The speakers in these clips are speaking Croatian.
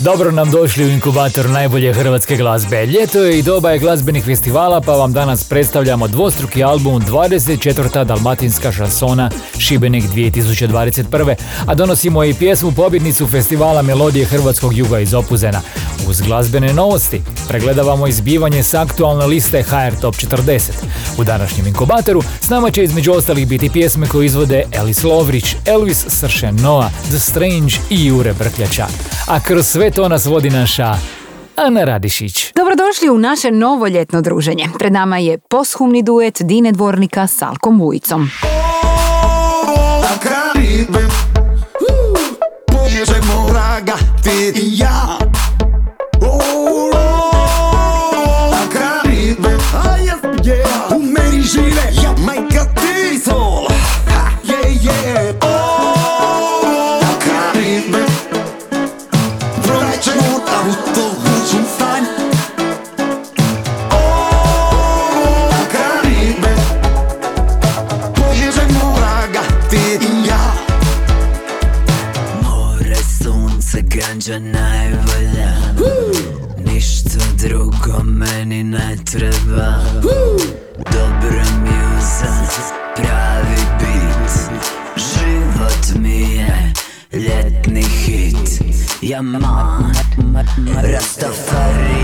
Dobro nam došli u inkubator najbolje hrvatske glazbe. Ljeto je i doba je glazbenih festivala pa vam danas predstavljamo dvostruki album 24. dalmatinska šansona Šibenik 2021. A donosimo i pjesmu pobjednicu festivala Melodije Hrvatskog juga iz Opuzena. Uz glazbene novosti pregledavamo izbivanje s aktualne liste HR Top 40. U današnjem inkubatoru s nama će između ostalih biti pjesme koje izvode Elis Lovrić, Elvis Sršen Noah, The Strange i Jure Brkljača. A kroz sve to nas vodi naša Ana Radišić. Dobrodošli u naše novo ljetno druženje. Pred nama je poshumni duet Dine Dvornika s Alkom Vujicom. ja U meni žive majka sunce, ganđa najbolja Ništa drugo meni ne treba Dobra mjuza, pravi bit Život mi je ljetni hit Yaman, Rastafarija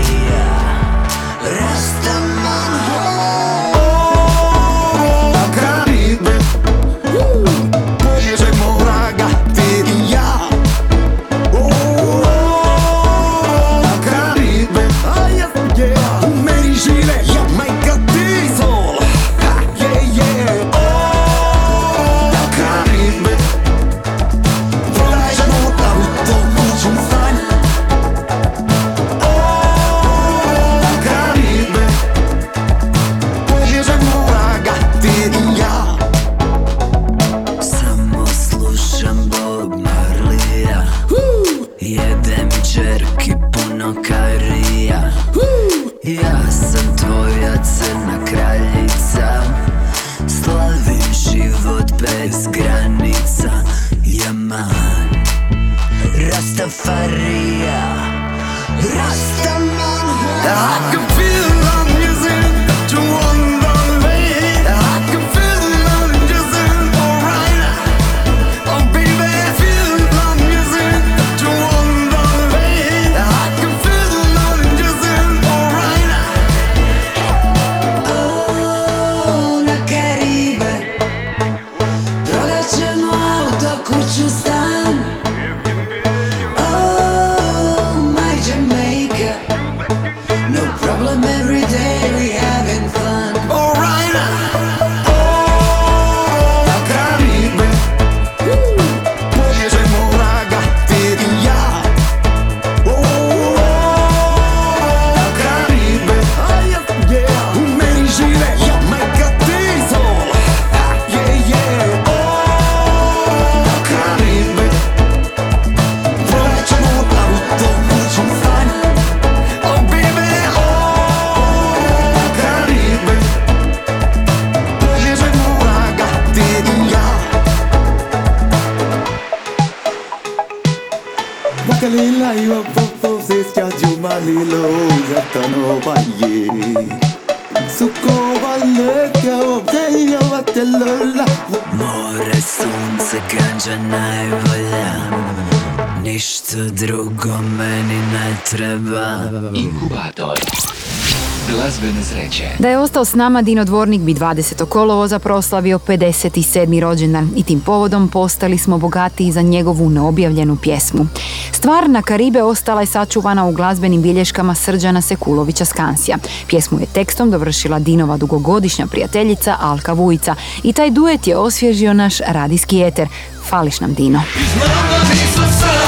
sreće. Da je ostao s nama Dino Dvornik bi 20. kolovoza proslavio 57. rođendan i tim povodom postali smo bogati za njegovu neobjavljenu pjesmu. Stvar na Karibe ostala je sačuvana u glazbenim bilješkama Srđana Sekulovića Skansija. Pjesmu je tekstom dovršila Dinova dugogodišnja prijateljica Alka Vujica i taj duet je osvježio naš radijski eter. Fališ nam Dino. Znam da nisam sam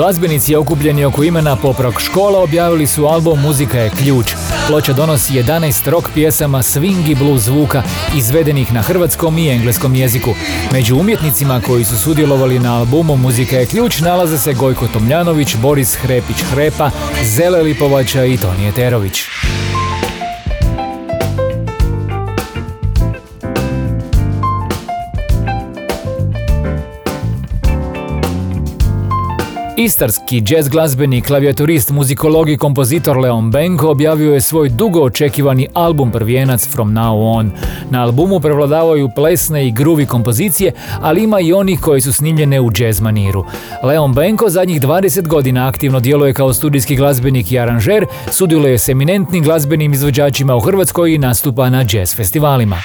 Glazbenici okupljeni oko imena Poprok škola objavili su album Muzika je ključ. Ploča donosi 11 rock pjesama swing i blues zvuka izvedenih na hrvatskom i engleskom jeziku. Među umjetnicima koji su sudjelovali na albumu Muzika je ključ nalaze se Gojko Tomljanović, Boris Hrepić Hrepa, Zele Lipovača i Tonije Terović. Istarski jazz glazbenik, klavijaturist, muzikolog i kompozitor Leon Benko objavio je svoj dugo očekivani album prvijenac From Now On. Na albumu prevladavaju plesne i gruvi kompozicije, ali ima i onih koji su snimljene u jazz maniru. Leon Benko zadnjih 20 godina aktivno djeluje kao studijski glazbenik i aranžer, sudjeluje s eminentnim glazbenim izvođačima u Hrvatskoj i nastupa na jazz festivalima.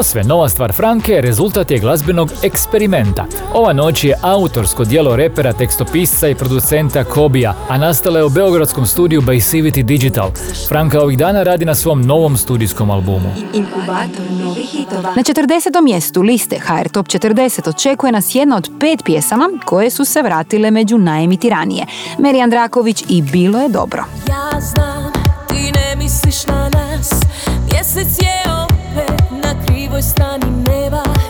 Posve nova stvar Franke rezultat je glazbenog eksperimenta. Ova noć je autorsko dijelo repera, tekstopisca i producenta Kobija, a nastala je u beogradskom studiju Basivity Digital. Franka ovih dana radi na svom novom studijskom albumu. Inkubator novih hitova. Na 40. mjestu liste HR Top 40 očekuje nas jedna od pet pjesama koje su se vratile među najemitiranije. Meri Andraković i Bilo je dobro. Ja znam, ti ne misliš na nas Mjesec je es tan inneva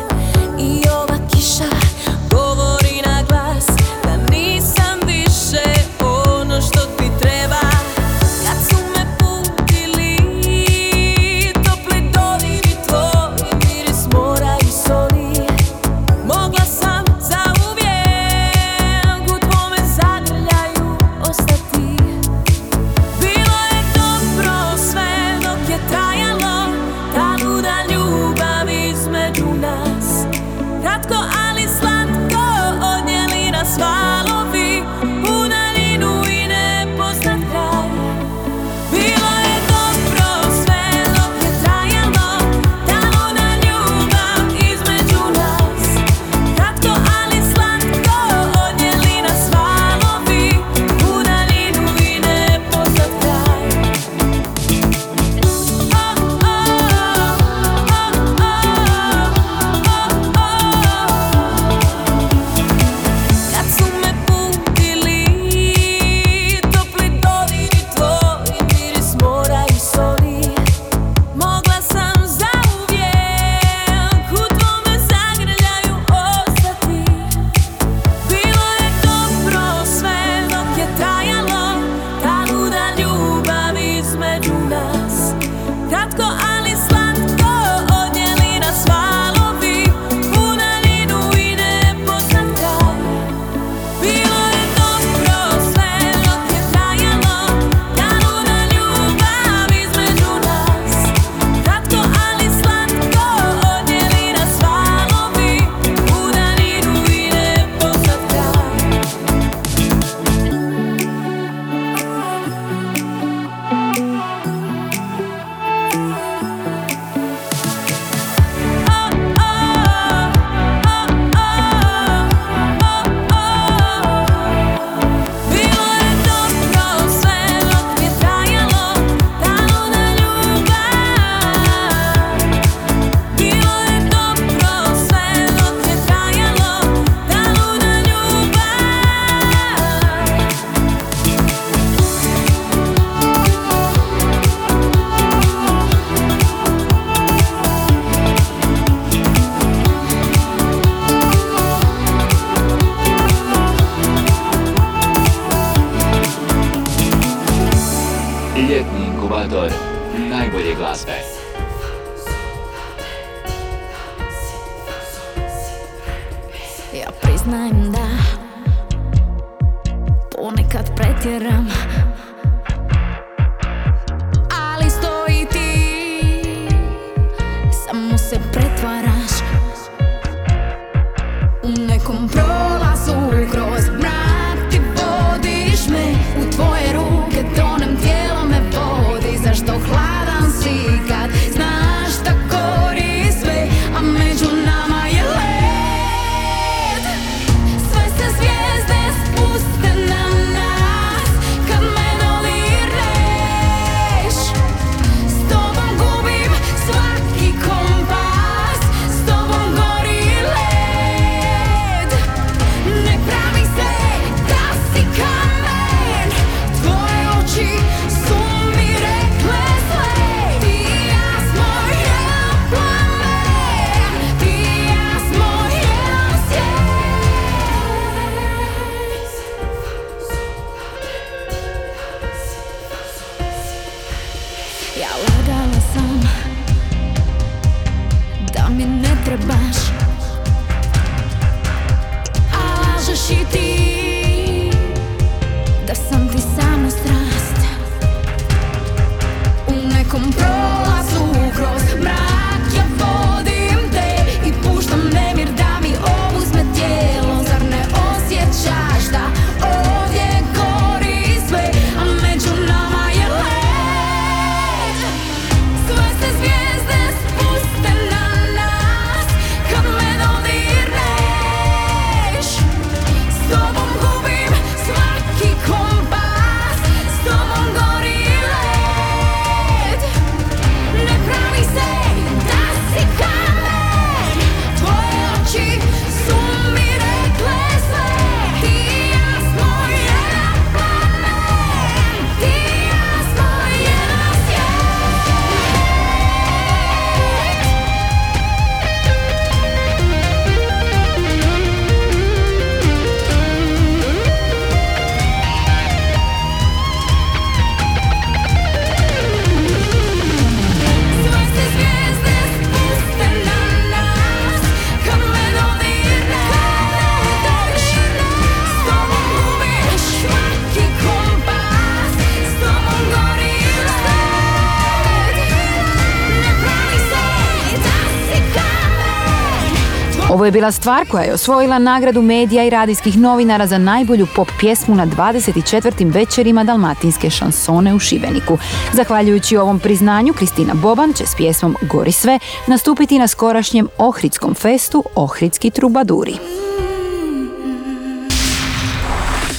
je bila stvar koja je osvojila nagradu medija i radijskih novinara za najbolju pop pjesmu na 24. večerima dalmatinske šansone u Šibeniku. Zahvaljujući ovom priznanju, Kristina Boban će s pjesmom Gori sve nastupiti na skorašnjem Ohridskom festu Ohridski trubaduri.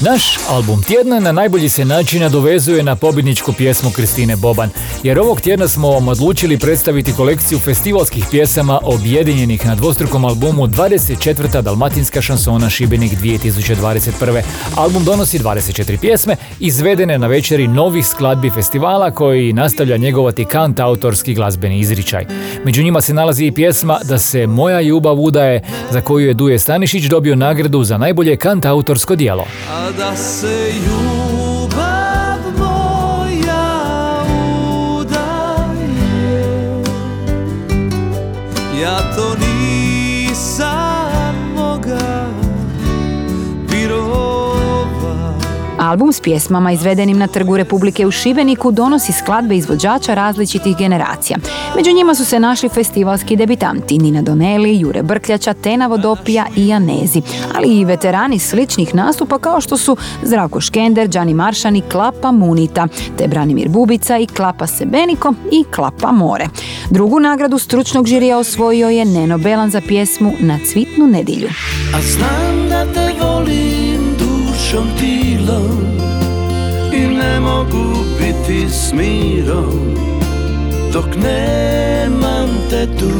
Naš album tjedna na najbolji se način nadovezuje na pobjedničku pjesmu Kristine Boban, jer ovog tjedna smo vam odlučili predstaviti kolekciju festivalskih pjesama objedinjenih na dvostrukom albumu 24. Dalmatinska šansona Šibenik 2021. Album donosi 24 pjesme, izvedene na večeri novih skladbi festivala koji nastavlja njegovati kant autorski glazbeni izričaj. Među njima se nalazi i pjesma Da se moja ljubav udaje, za koju je Duje Stanišić dobio nagradu za najbolje kant autorsko djelo. A da se Album s pjesmama izvedenim na Trgu Republike u Šibeniku donosi skladbe izvođača različitih generacija. Među njima su se našli festivalski debitanti Nina Doneli, Jure Brkljača, Tena Vodopija i Janezi, ali i veterani sličnih nastupa kao što su Zdravko Škender, Đani Maršani, Klapa Munita, te Branimir Bubica i Klapa Sebeniko i Klapa More. Drugu nagradu stručnog žirija osvojio je Neno Belan za pjesmu Na cvitnu nedilju. A znam da te volim dušom tilom I ne mogu biti s mirom Dok nemam te tu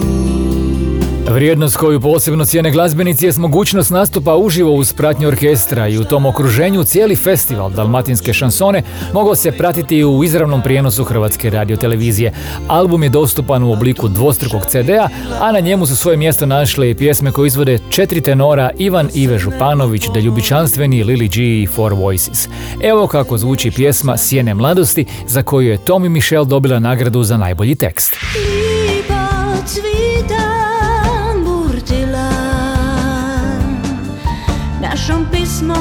Vrijednost koju posebno cijene glazbenici je mogućnost nastupa uživo uz pratnju orkestra i u tom okruženju cijeli festival Dalmatinske šansone mogao se pratiti u izravnom prijenosu Hrvatske radiotelevizije. Album je dostupan u obliku dvostrukog CD-a, a na njemu su svoje mjesto našle i pjesme koje izvode četiri tenora Ivan Ive Županović, da ljubičanstveni Lily G i Four Voices. Evo kako zvuči pjesma Sjene mladosti za koju je Tommy Michelle dobila nagradu za najbolji tekst. Lipa Našom pismom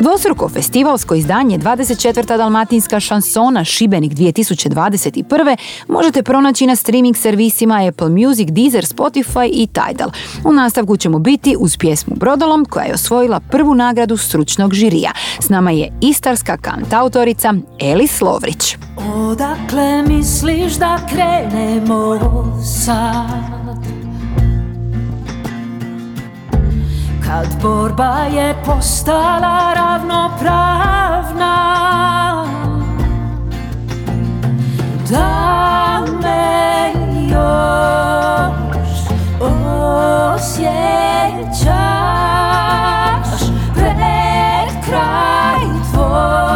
Dvostruko festivalsko izdanje 24. Dalmatinska šansona Šibenik 2021. možete pronaći na streaming servisima Apple Music, Deezer, Spotify i Tidal. U nastavku ćemo biti uz pjesmu Brodolom koja je osvojila prvu nagradu stručnog žirija. S nama je istarska kantautorica Elis Lovrić. Odakle misliš da krenemo sad? Kad borba je postala ravnopravna Da me još osjećaš Pred kraj tvoj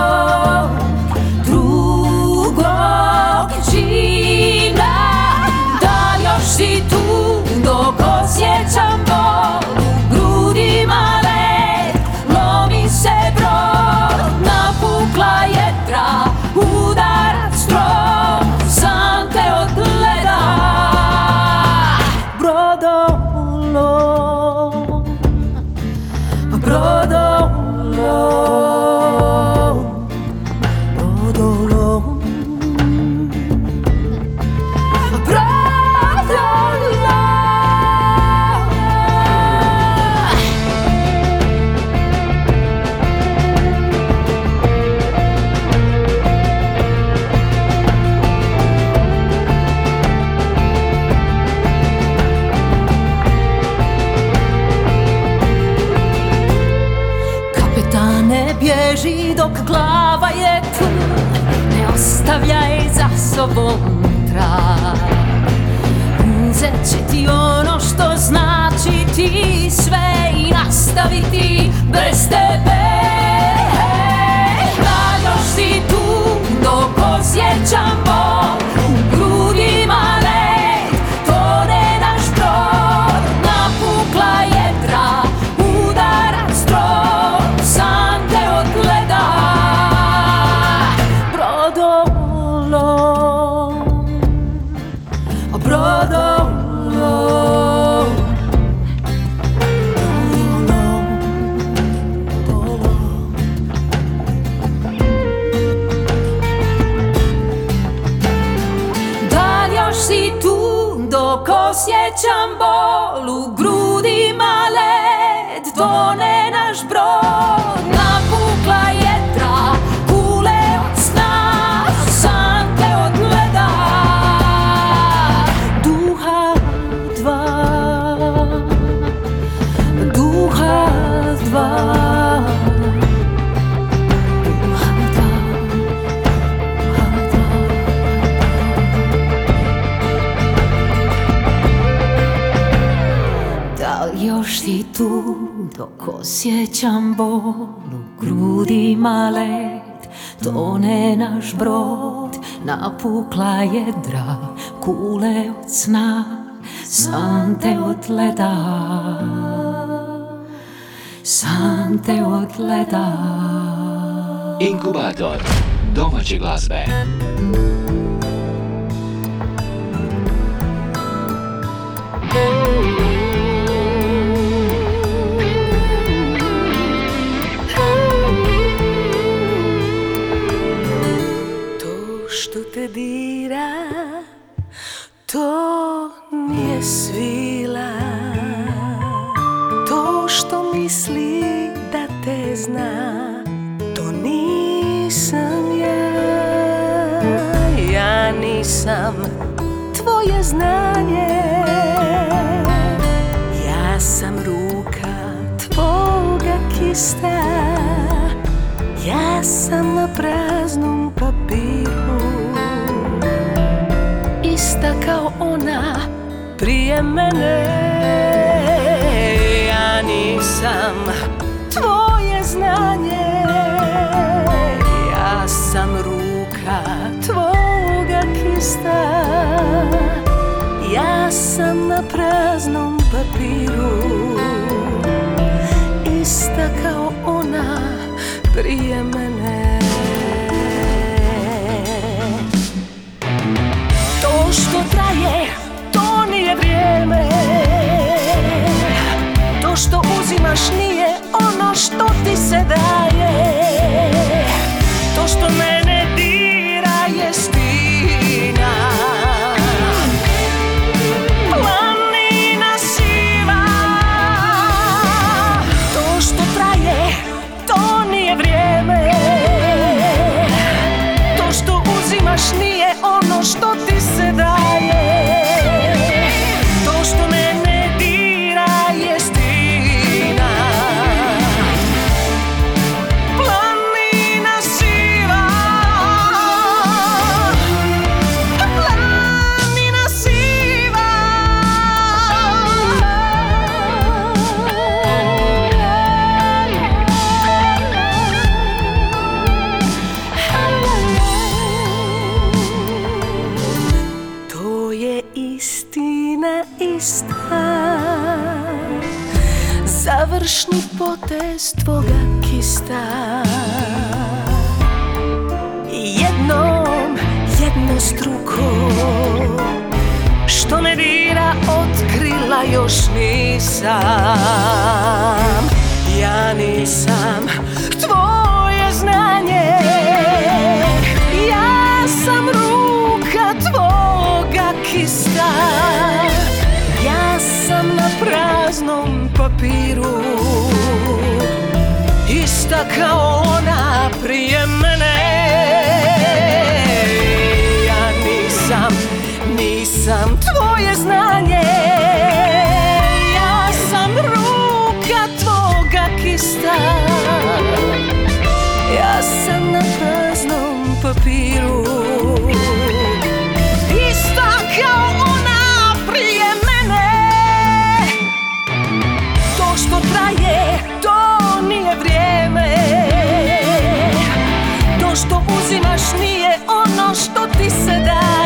dok glava je tu Ne ostavljaj za sobom trag. Uzet će ti ono što znači ti sve I nastaviti bez tebe. Da još si tu dok osjećam bol osjećam bol u grudima led Tone naš brod, napukla jedra, kule od sna, sante od leda Sante od leda Inkubator domaće glazbe. To te dira, to nije svila. To što misli da te zna, to nisam ja. Ja nisam tvoje znanje. Ja sam ruka tvoga kista. Ja sam na praznom ona prije mene. Ja nisam tvoje znanje. Ja sam ruka tvoga kista. Ja sam na praznom papiru Ista kao ona prije mene što uzimaš nije ono što ti se daje. To što mene Završni potez tvoga kista. Jednom, jedno struko Što me dira otkrila još nisam. Ja nisam To što traje, to nije vrijeme. To što uzimaš nije ono što ti se daje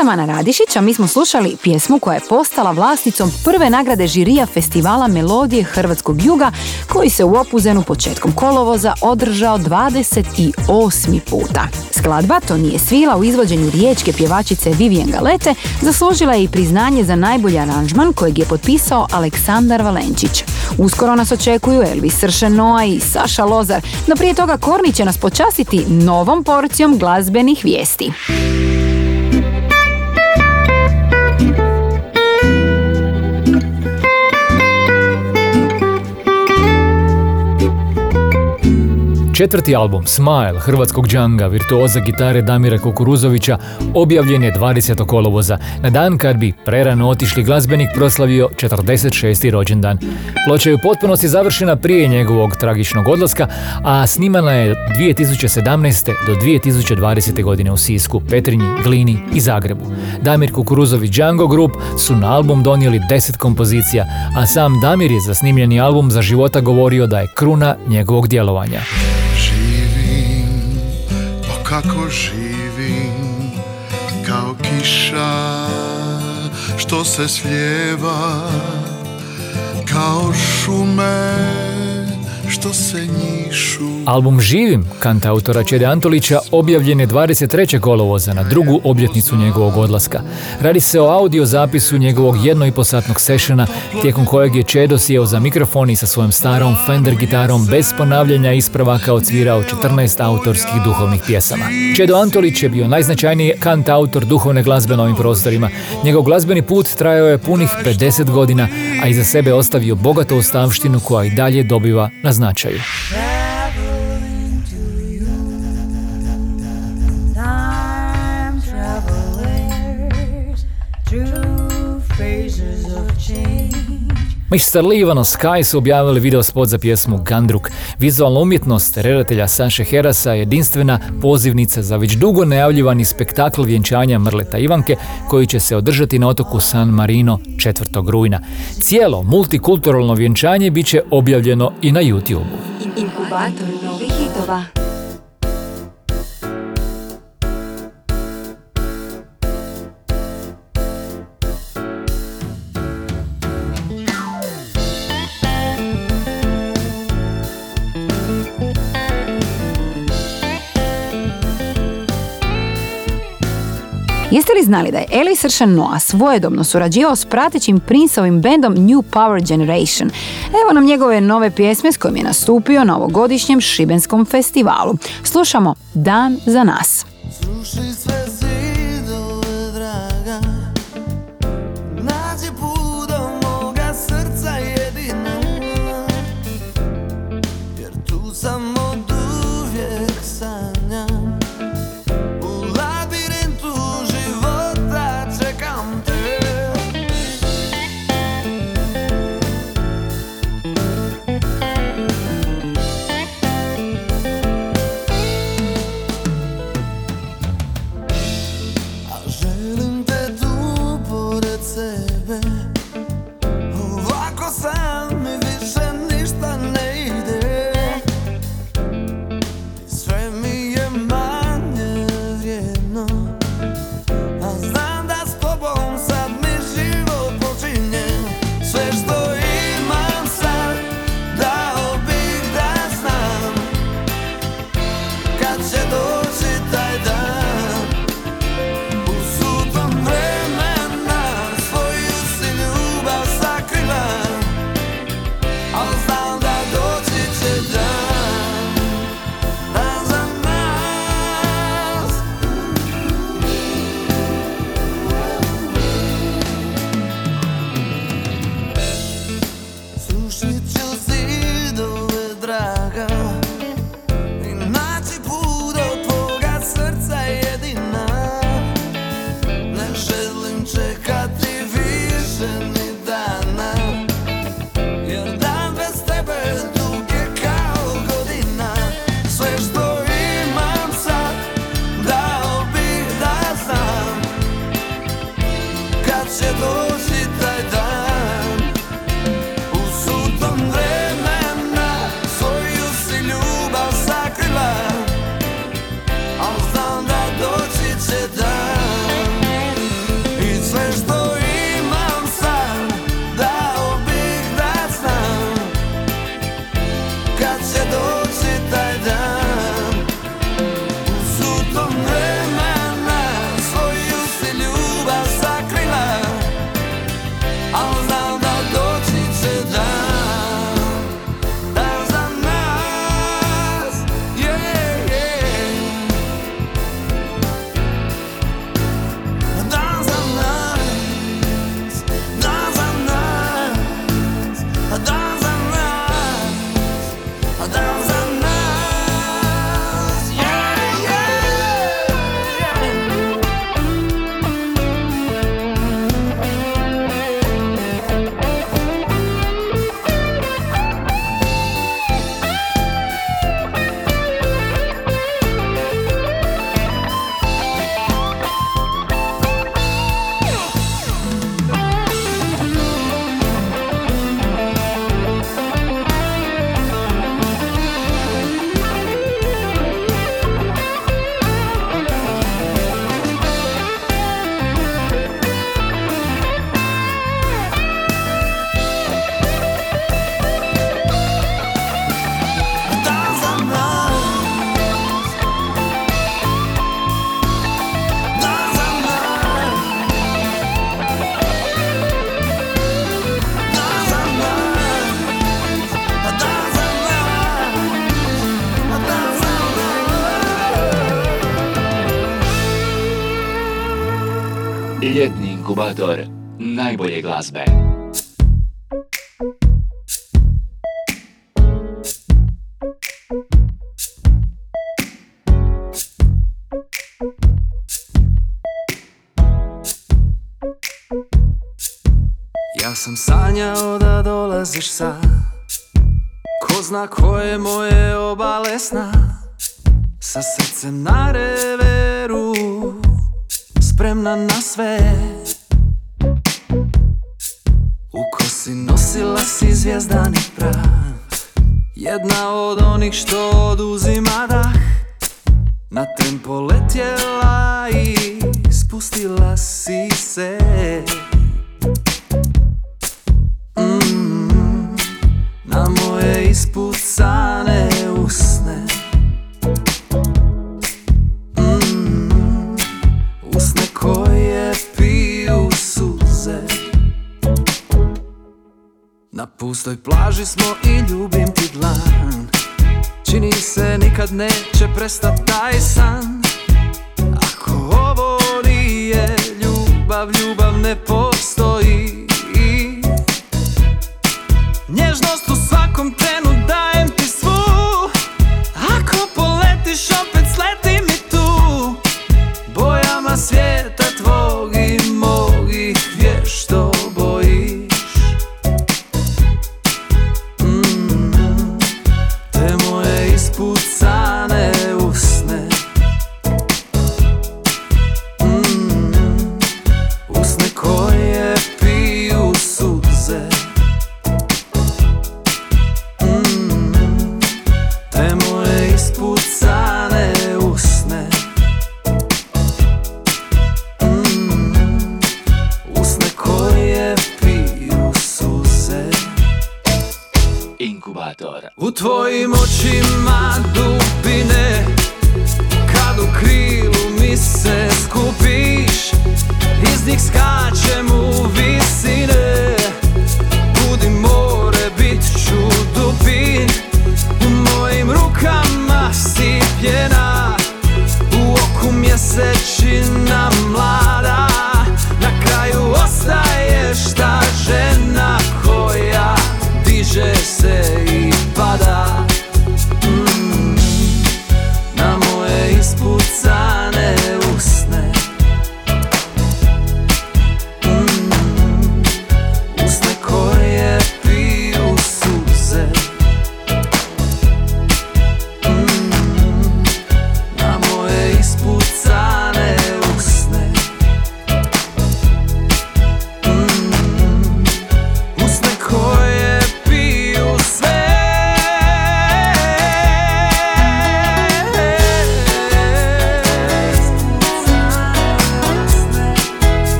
sam Ana Radišić, a mi smo slušali pjesmu koja je postala vlasnicom prve nagrade žirija festivala Melodije Hrvatskog juga, koji se u Opuzenu početkom kolovoza održao 28. puta. Skladba To nije svila u izvođenju riječke pjevačice Vivian Galete zaslužila je i priznanje za najbolji aranžman kojeg je potpisao Aleksandar Valenčić. Uskoro nas očekuju Elvis Sršen Noa i Saša Lozar, no prije toga Korni će nas počasiti novom porcijom glazbenih vijesti. Četvrti album Smile hrvatskog džanga virtuoza gitare Damira Kukuruzovića objavljen je 20. kolovoza, na dan kad bi prerano otišli glazbenik proslavio 46. rođendan. Ploča je u potpunosti završena prije njegovog tragičnog odlaska, a snimana je 2017. do 2020. godine u Sisku, Petrinji, Glini i Zagrebu. Damir Kukuruzović Django Group su na album donijeli 10 kompozicija, a sam Damir je za snimljeni album za života govorio da je kruna njegovog djelovanja. Kako živim Kao kiša što se slijeva Kao šume što se njišu Album Živim, kantautora Čede Antolića, objavljen je 23. kolovoza na drugu obljetnicu njegovog odlaska. Radi se o audio zapisu njegovog jedno i posatnog sessiona, tijekom kojeg je Čedo sjeo za mikrofon i sa svojom starom Fender gitarom bez ponavljanja ispravaka odsvirao 14 autorskih duhovnih pjesama. Čedo Antolić je bio najznačajniji kantautor duhovne glazbe na ovim prostorima. Njegov glazbeni put trajao je punih 50 godina, a iza sebe ostavio bogatu ostavštinu koja i dalje dobiva na značaju. Mr. Livano Sky su objavili video spot za pjesmu Gandruk. Vizualna umjetnost redatelja Saše Herasa je jedinstvena pozivnica za već dugo najavljivani spektakl vjenčanja Mrleta Ivanke koji će se održati na otoku San Marino 4. rujna. Cijelo multikulturalno vjenčanje bit će objavljeno i na YouTube. Jeste li znali da je Eli Sršan Noah svojedobno surađivao s pratećim Princeovim bendom New Power Generation? Evo nam njegove nove pjesme s kojim je nastupio na ovogodišnjem Šibenskom festivalu. Slušamo Dan za nas. Sruši sve inkubator najbolje glazbe. Ja sam sanjao da dolaziš sad. Ko zna koje moje obale sna. Sa srcem na reveru Spremna na sve Kosi nosila si zvijezdani prah. Jedna od onih što oduzima dah. Na tempo letjela i spustila si se. Mm, na moje ispucane usne Na pustoj plaži smo i ljubim ti dlan. Čini se nikad neće prestat taj san. Ako ovo nije ljubav, ljubav ne postoji. Nježnost u svakom trenu dajem ti svu. Ako poletiš opet sleti mi tu. Bojama svijeta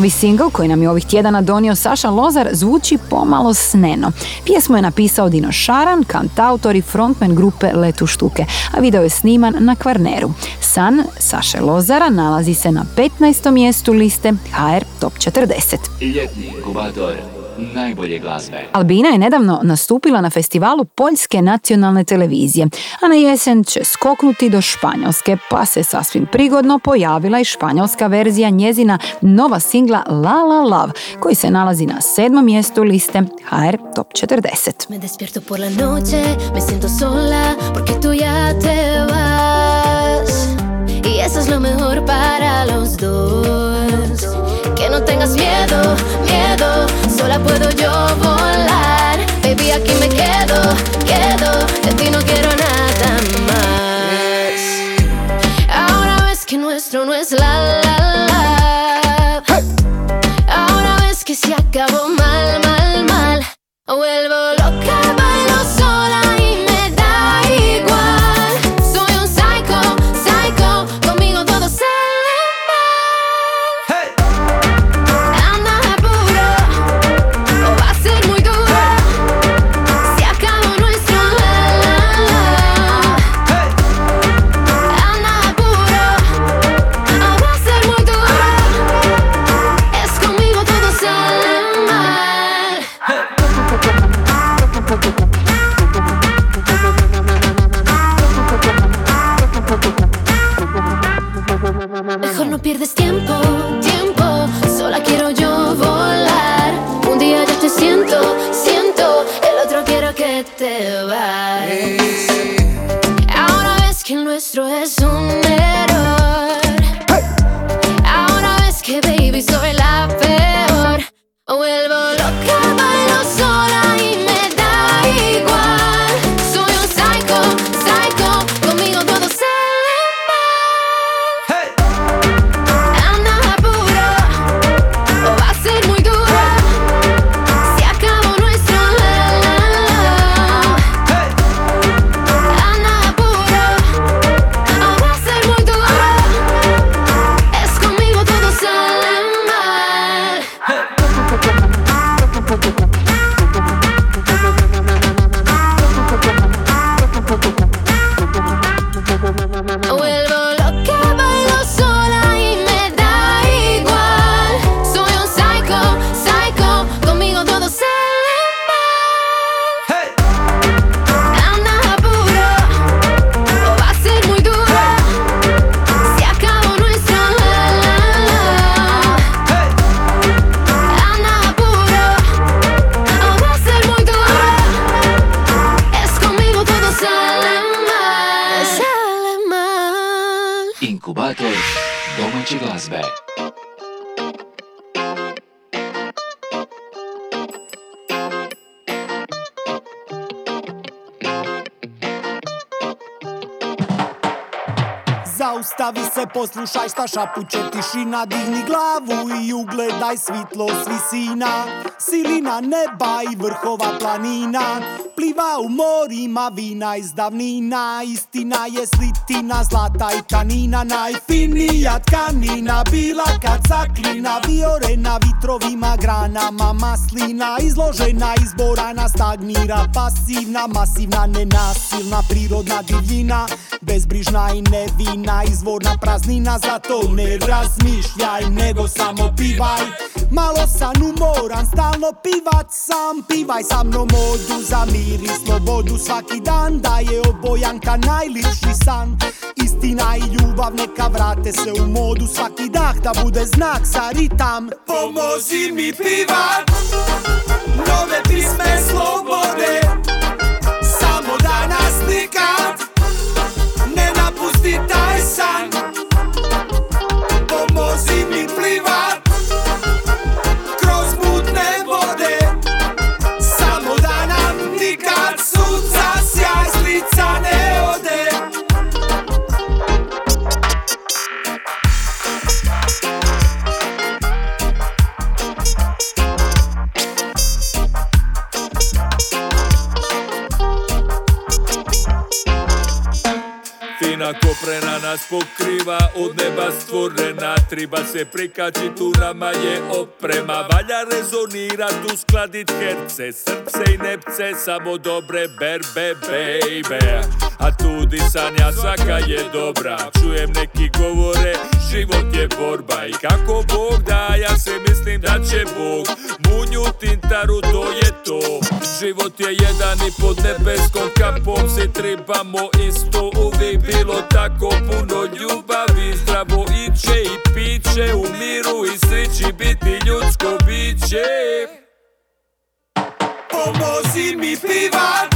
Novi singl koji nam je ovih tjedana donio Saša Lozar zvuči pomalo sneno. Pjesmu je napisao Dino Šaran, kantautor i frontman grupe Letu štuke, a video je sniman na Kvarneru. San Saše Lozara nalazi se na 15. mjestu liste HR Top 40. Ljetni inkubator najbolje glazbe. Albina je nedavno nastupila na festivalu Poljske nacionalne televizije, a na jesen će skoknuti do Španjolske, pa se sasvim prigodno pojavila i španjolska verzija njezina nova singla La La Love, koji se nalazi na sedmom mjestu liste HR Top 40. Me despierto por la noche, me siento sola porque tú ya te vas. Y eso es lo mejor para los dos. No tengas miedo, miedo, sola puedo yo volar. Baby, aquí me quedo, quedo, poslušaj šta šapuće tišina Digni glavu i ugledaj svitlo s visina Silina neba i vrhova planina Pliva u morima vina iz davnina Istina je slitina zlata i tanina Najfinija tkanina bila kad zaklina Viore na vitrovima granama maslina Izložena izborana stagnira pasivna Masivna nenasilna prirodna divljina Bezbrižna i nevina izvorna praznina Zato ne razmišljaj nego samo pivaj. Malo sam umoran, stalno pivat sam Pivaj sa mnom modu za mir i slobodu Svaki dan daje obojanka najlipši san. Istina i ljubav neka vrate se u modu Svaki dah da bude znak za ritam. Pomozi mi pivat. Nove pisme slobode. Samo da naslikat Ne napusti taj san Triba se prikači, tu nama je oprema. Valja rezonirat, uskladit herce Srce i nepce, samo dobre berbe, baby. A tu disanja svaka je dobra. Čujem neki govore, život je borba. I kako Bog da, ja se mislim da će Bog Munju tintaru, to je to. Život je jedan i pod nebeskom kapom. Se tribamo isto uvijek bilo tako puno ljubavi. Zdravo iće i piće u miru i sreći biti ljudsko biće. Pomozi mi pivat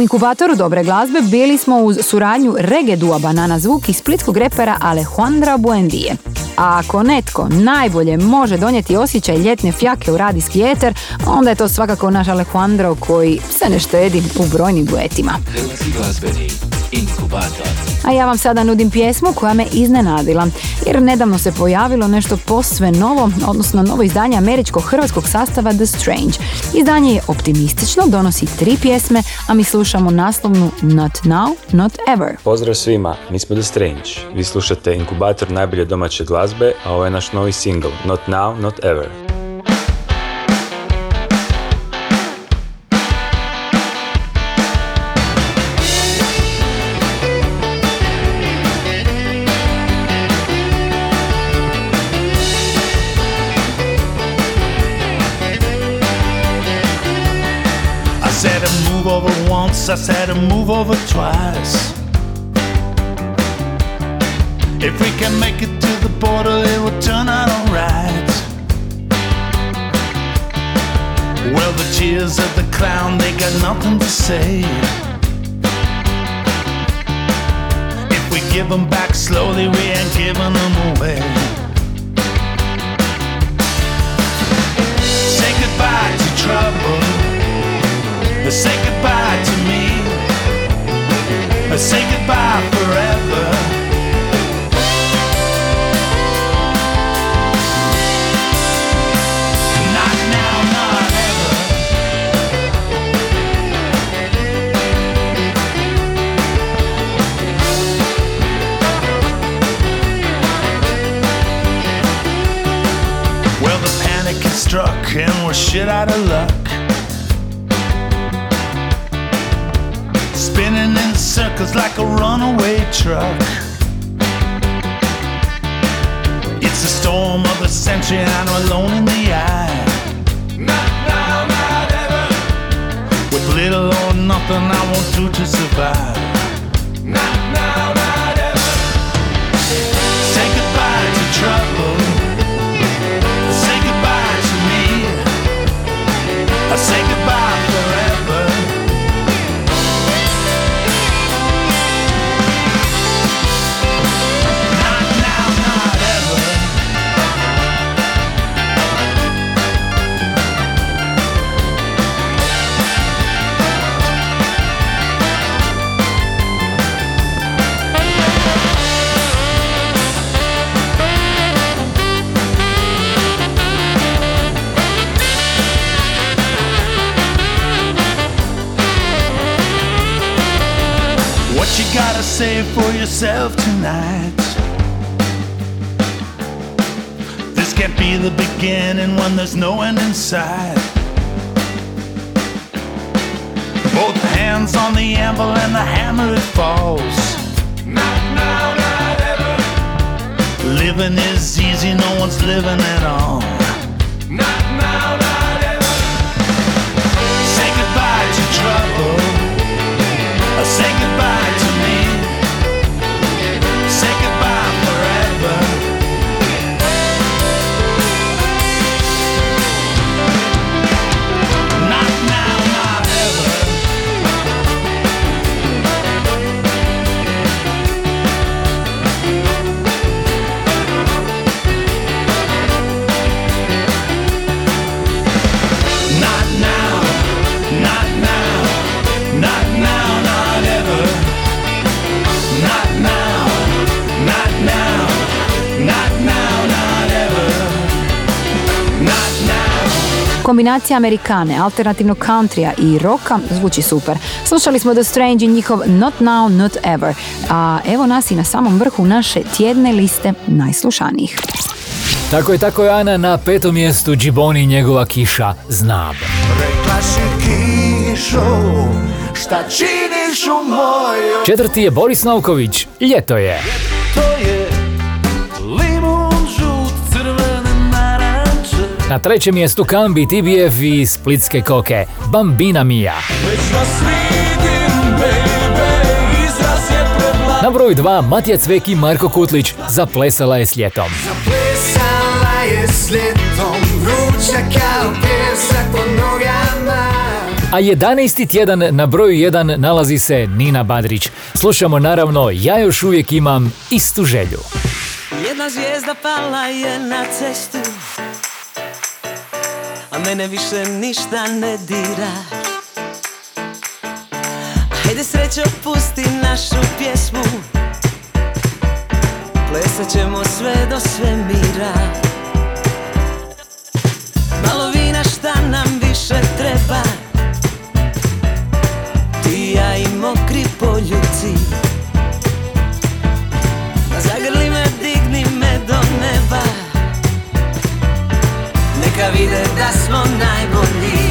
U inkubatoru dobre glazbe bili smo uz suradnju reggae dua Banana Zvuk i splitskog repera Alejandra Buendije. A ako netko najbolje može donijeti osjećaj ljetne fjake u radijski eter, onda je to svakako naš Alejandro koji se ne štedi u brojnim duetima. A ja vam sada nudim pjesmu koja me iznenadila, jer nedavno se pojavilo nešto posve novo, odnosno novo izdanje američko-hrvatskog sastava The Strange. Izdanje je optimistično, donosi tri pjesme, a mi slušamo naslovnu Not Now, Not Ever. Pozdrav svima, mi smo The Strange. Vi slušate inkubator najbolje domaće glazbe, a ovo je naš novi single Not Now, Not Ever. I said to move over twice. If we can make it to the border, it will turn out alright. Well, the cheers of the clown, they got nothing to say. If we give them back slowly, we ain't giving them away. Say goodbye to trouble. Say goodbye to me. Say goodbye forever. Not now, not ever. Well, the panic has struck and we're shit out of luck. Spinning in circles like a runaway truck. It's the storm of the century and I'm alone in the eye. Not now, not ever. With little or nothing I won't do to survive. Yourself tonight? This can't be the beginning when there's no end in sight. Both hands on the anvil and the hammer it falls. Not now, not ever. Living is easy, no one's living at all. Kombinacija Amerikane, alternativnog countrya i roka zvuči super. Slušali smo The Strange i njihov Not Now, Not Ever. A evo nas i na samom vrhu naše tjedne liste najslušanijih. Tako je, tako je Ana na petom mjestu Džiboni i njegova kiša Znab. Rekla si kišo, šta činiš u mojoj Četvrti je Boris Novković, Ljeto je. To je Na trećem mjestu Kambi, TBF i Splitske koke, Bambina Mia. Na broju dva Matija Cvek i Marko Kutlić, Zaplesala je s ljetom. Plesala je s ljetom, vruća kao pjesak pod nogama A 11. tjedan na broju 1 nalazi se Nina Badrić. Slušamo naravno Ja još uvijek imam istu želju. Jedna zvijezda pala je na cestu mene više ništa ne dira. Hajde srećo pusti našu pjesmu. Plesat ćemo sve do svemira. Malo vina šta nam više treba. Ti ja i mokri poljuci Neka vide da smo najbolji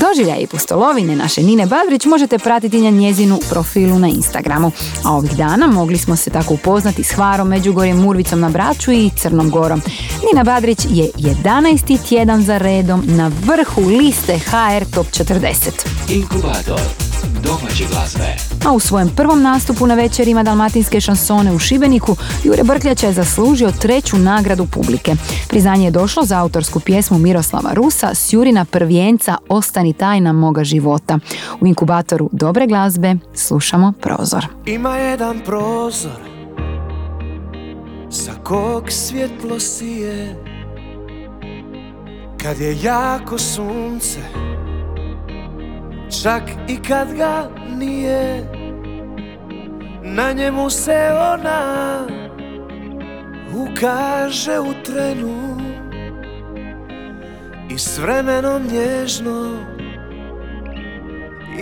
Doživljaje i pustolovine naše Nine Badrić možete pratiti na njezinu profilu na Instagramu. A ovih dana mogli smo se tako upoznati s Hvarom, Međugorjem, Murvicom na Braču i Crnom Gorom. Nina Badrić je 11. tjedan za redom na vrhu liste HR Top 40. Inkubator domaće glazbe. A u svojem prvom nastupu na večerima dalmatinske šansone u Šibeniku Jure Brkljača je zaslužio treću nagradu publike. Priznanje je došlo za autorsku pjesmu Miroslava Rusa s Jurina prvijenca Ostani tajna moga života. U inkubatoru dobre glazbe slušamo prozor. Ima jedan prozor Sa kog svjetlo sije Kad je jako sunce Čak i kad ga nije Na njemu se ona Ukaže u trenu. I s vremenom nježno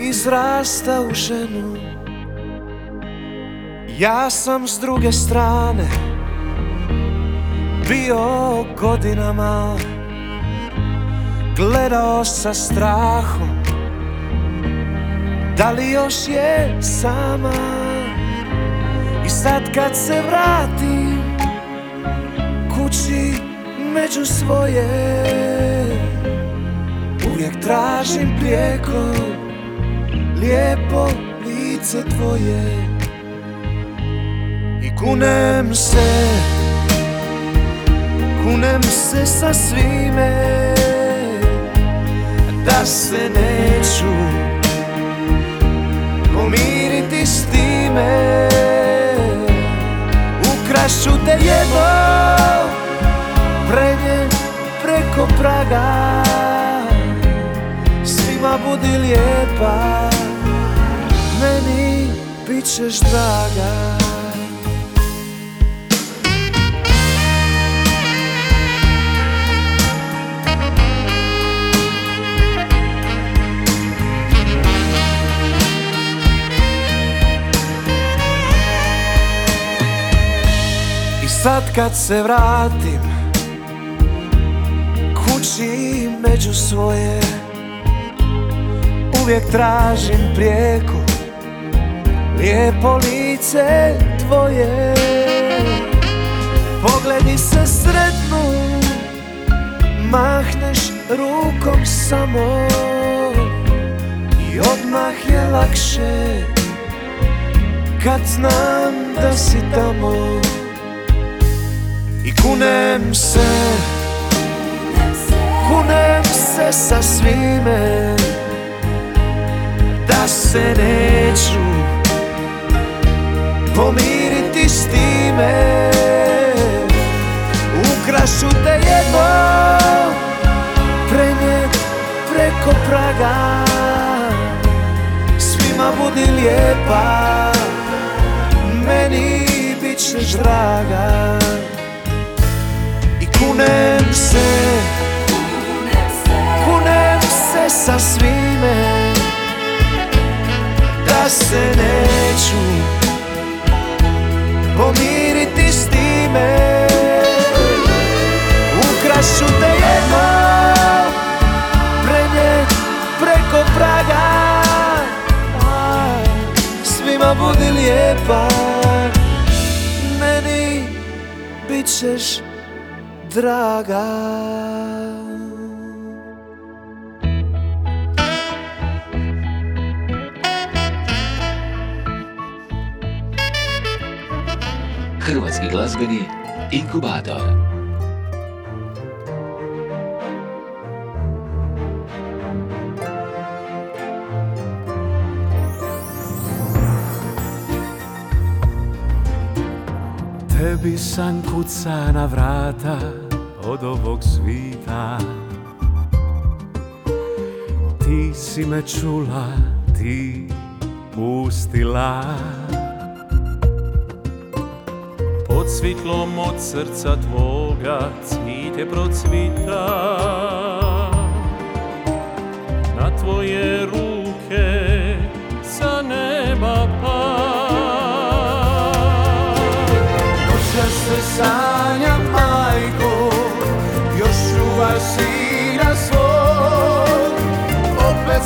Izrasta u ženu. Ja sam s druge strane bio godinama Gledao sa strahom Da li još je sama? I sad kad se vratim Kući među svoje Uvijek tražim prijeko Lijepo lice tvoje. I kunem se Kunem se sa svime Da se neću Ukrašću te jedno Prenje preko praga. Svima budi lijepa Meni bit ćeš draga Sad kad se vratim Kući među svoje Uvijek tražim prijeko Lijepo lice tvoje. Pogledi se sretnu Mahneš rukom samo I odmah je lakše Kad znam da si tamo kunem se. Kunem se sa svime. Da se neću Pomiriti s time. Ukrašu te jedno Prenijet preko praga. Svima budi lijepa Meni bit ćeš draga kunem se. Kunem se sa svime. Da se neću Pomiriti s time. Ukrašu te jedno Prenijet preko praga. Svima budi lijepa. Meni bit ćeš draga Hrvatski glazbeni inkubator. Tebi san kuca na vrata od ovog svita. Ti si me čula, ti pustila. Pod svitlom od srca tvoga cvite procvita. Na tvoje ruke sa neba pa Noća se sanja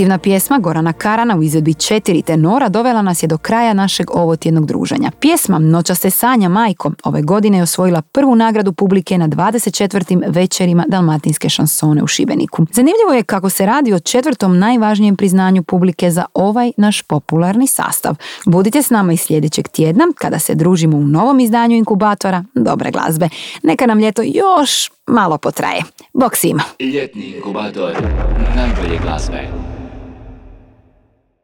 Emotivna pjesma Gorana Karana u izvedbi četiri tenora dovela nas je do kraja našeg ovotjednog druženja. Pjesma Noća se sanja majko ove godine je osvojila prvu nagradu publike na 24. večerima Dalmatinske šansone u Šibeniku. Zanimljivo je kako se radi o četvrtom najvažnijem priznanju publike za ovaj naš popularni sastav. Budite s nama i sljedećeg tjedna kada se družimo u novom izdanju inkubatora dobre glazbe. Neka nam ljeto još malo potraje. Bok svima! Ljetni inkubator najbolje glazbe.